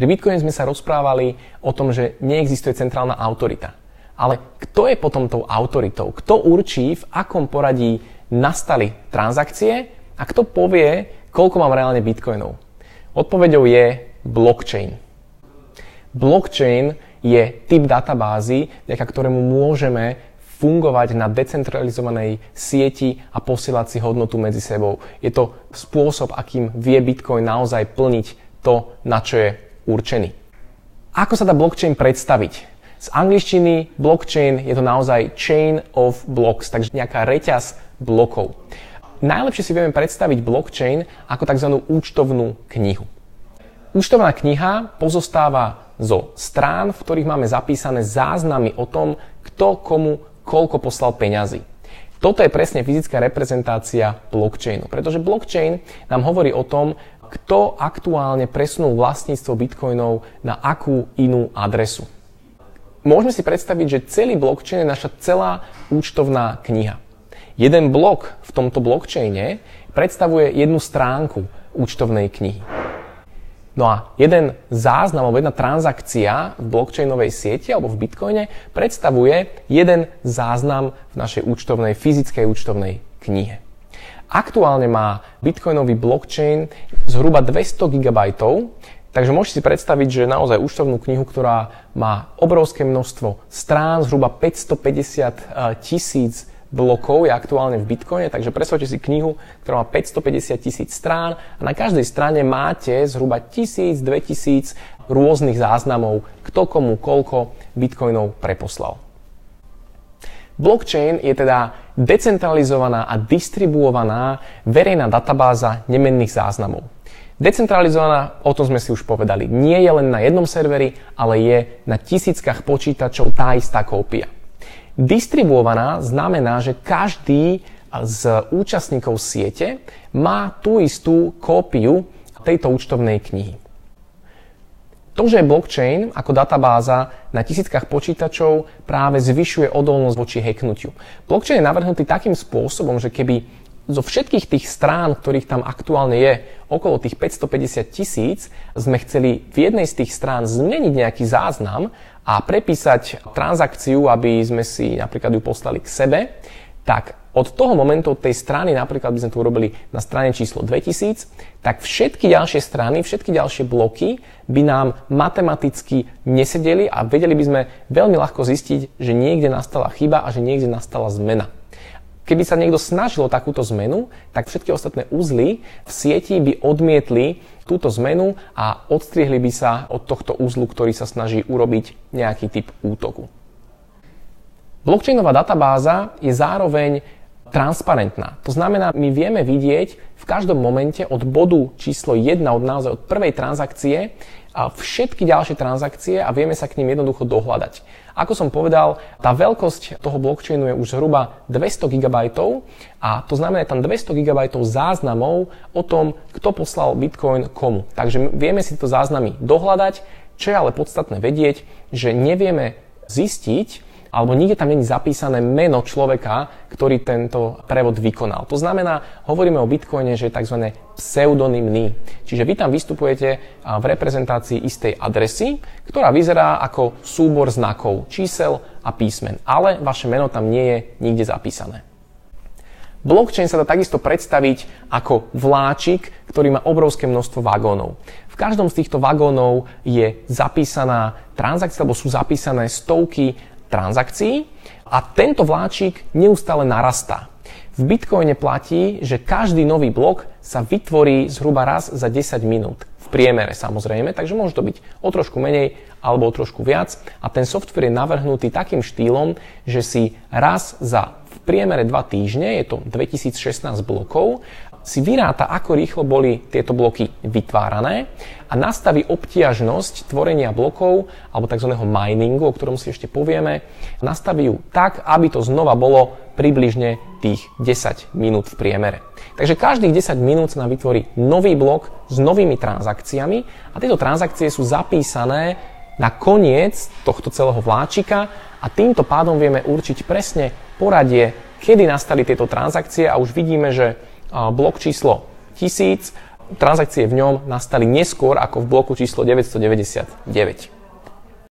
Pri Bitcoine sme sa rozprávali o tom, že neexistuje centrálna autorita. Ale kto je potom tou autoritou? Kto určí, v akom poradí nastali transakcie a kto povie, koľko mám reálne bitcoinov? Odpovedou je blockchain. Blockchain je typ databázy, vďaka ktorému môžeme fungovať na decentralizovanej sieti a posielať si hodnotu medzi sebou. Je to spôsob, akým vie Bitcoin naozaj plniť to, na čo je určený. Ako sa dá blockchain predstaviť? Z angličtiny blockchain je to naozaj chain of blocks, takže nejaká reťaz blokov. Najlepšie si vieme predstaviť blockchain ako tzv. účtovnú knihu. Účtovná kniha pozostáva zo strán, v ktorých máme zapísané záznamy o tom, kto komu koľko poslal peňazí. Toto je presne fyzická reprezentácia blockchainu, pretože blockchain nám hovorí o tom, kto aktuálne presunul vlastníctvo bitcoinov na akú inú adresu. Môžeme si predstaviť, že celý blockchain je naša celá účtovná kniha. Jeden blok v tomto blockchaine predstavuje jednu stránku účtovnej knihy. No a jeden záznam alebo jedna transakcia v blockchainovej sieti alebo v bitcoine predstavuje jeden záznam v našej účtovnej, fyzickej účtovnej knihe. Aktuálne má bitcoinový blockchain zhruba 200 GB, takže môžete si predstaviť, že naozaj účtovnú knihu, ktorá má obrovské množstvo strán, zhruba 550 tisíc blokov je aktuálne v Bitcoine, takže predstavte si knihu, ktorá má 550 tisíc strán a na každej strane máte zhruba 1000-2000 rôznych záznamov, kto komu koľko bitcoinov preposlal. Blockchain je teda decentralizovaná a distribuovaná verejná databáza nemenných záznamov. Decentralizovaná, o tom sme si už povedali, nie je len na jednom serveri, ale je na tisíckach počítačov tá istá kópia. Distribuovaná znamená, že každý z účastníkov siete má tú istú kópiu tejto účtovnej knihy. To, že blockchain ako databáza na tisíckach počítačov práve zvyšuje odolnosť voči hacknutiu. Blockchain je navrhnutý takým spôsobom, že keby zo všetkých tých strán, ktorých tam aktuálne je, okolo tých 550 tisíc, sme chceli v jednej z tých strán zmeniť nejaký záznam a prepísať transakciu, aby sme si napríklad ju poslali k sebe, tak od toho momentu, od tej strany, napríklad by sme to urobili na strane číslo 2000, tak všetky ďalšie strany, všetky ďalšie bloky by nám matematicky nesedeli a vedeli by sme veľmi ľahko zistiť, že niekde nastala chyba a že niekde nastala zmena. Keby sa niekto snažil takúto zmenu, tak všetky ostatné uzly v sieti by odmietli túto zmenu a odstriehli by sa od tohto uzlu, ktorý sa snaží urobiť nejaký typ útoku. Blockchainová databáza je zároveň transparentná. To znamená, my vieme vidieť v každom momente od bodu číslo 1, od naozaj od prvej transakcie, všetky ďalšie transakcie a vieme sa k ním jednoducho dohľadať. Ako som povedal, tá veľkosť toho blockchainu je už zhruba 200 GB a to znamená tam 200 GB záznamov o tom, kto poslal Bitcoin komu. Takže vieme si to záznamy dohľadať, čo je ale podstatné vedieť, že nevieme zistiť, alebo nikde tam není zapísané meno človeka, ktorý tento prevod vykonal. To znamená, hovoríme o Bitcoine, že je tzv. pseudonymný. Čiže vy tam vystupujete v reprezentácii istej adresy, ktorá vyzerá ako súbor znakov, čísel a písmen, ale vaše meno tam nie je nikde zapísané. Blockchain sa dá takisto predstaviť ako vláčik, ktorý má obrovské množstvo vagónov. V každom z týchto vagónov je zapísaná transakcia, alebo sú zapísané stovky transakcií a tento vláčik neustále narastá. V Bitcoine platí, že každý nový blok sa vytvorí zhruba raz za 10 minút. V priemere samozrejme, takže môže to byť o trošku menej alebo o trošku viac. A ten software je navrhnutý takým štýlom, že si raz za v priemere 2 týždne, je to 2016 blokov, si vyráta, ako rýchlo boli tieto bloky vytvárané a nastaví obtiažnosť tvorenia blokov alebo tzv. miningu, o ktorom si ešte povieme, nastaví ju tak, aby to znova bolo približne tých 10 minút v priemere. Takže každých 10 minút sa nám vytvorí nový blok s novými transakciami a tieto transakcie sú zapísané na koniec tohto celého vláčika a týmto pádom vieme určiť presne poradie, kedy nastali tieto transakcie a už vidíme, že blok číslo 1000 transakcie v ňom nastali neskôr ako v bloku číslo 999.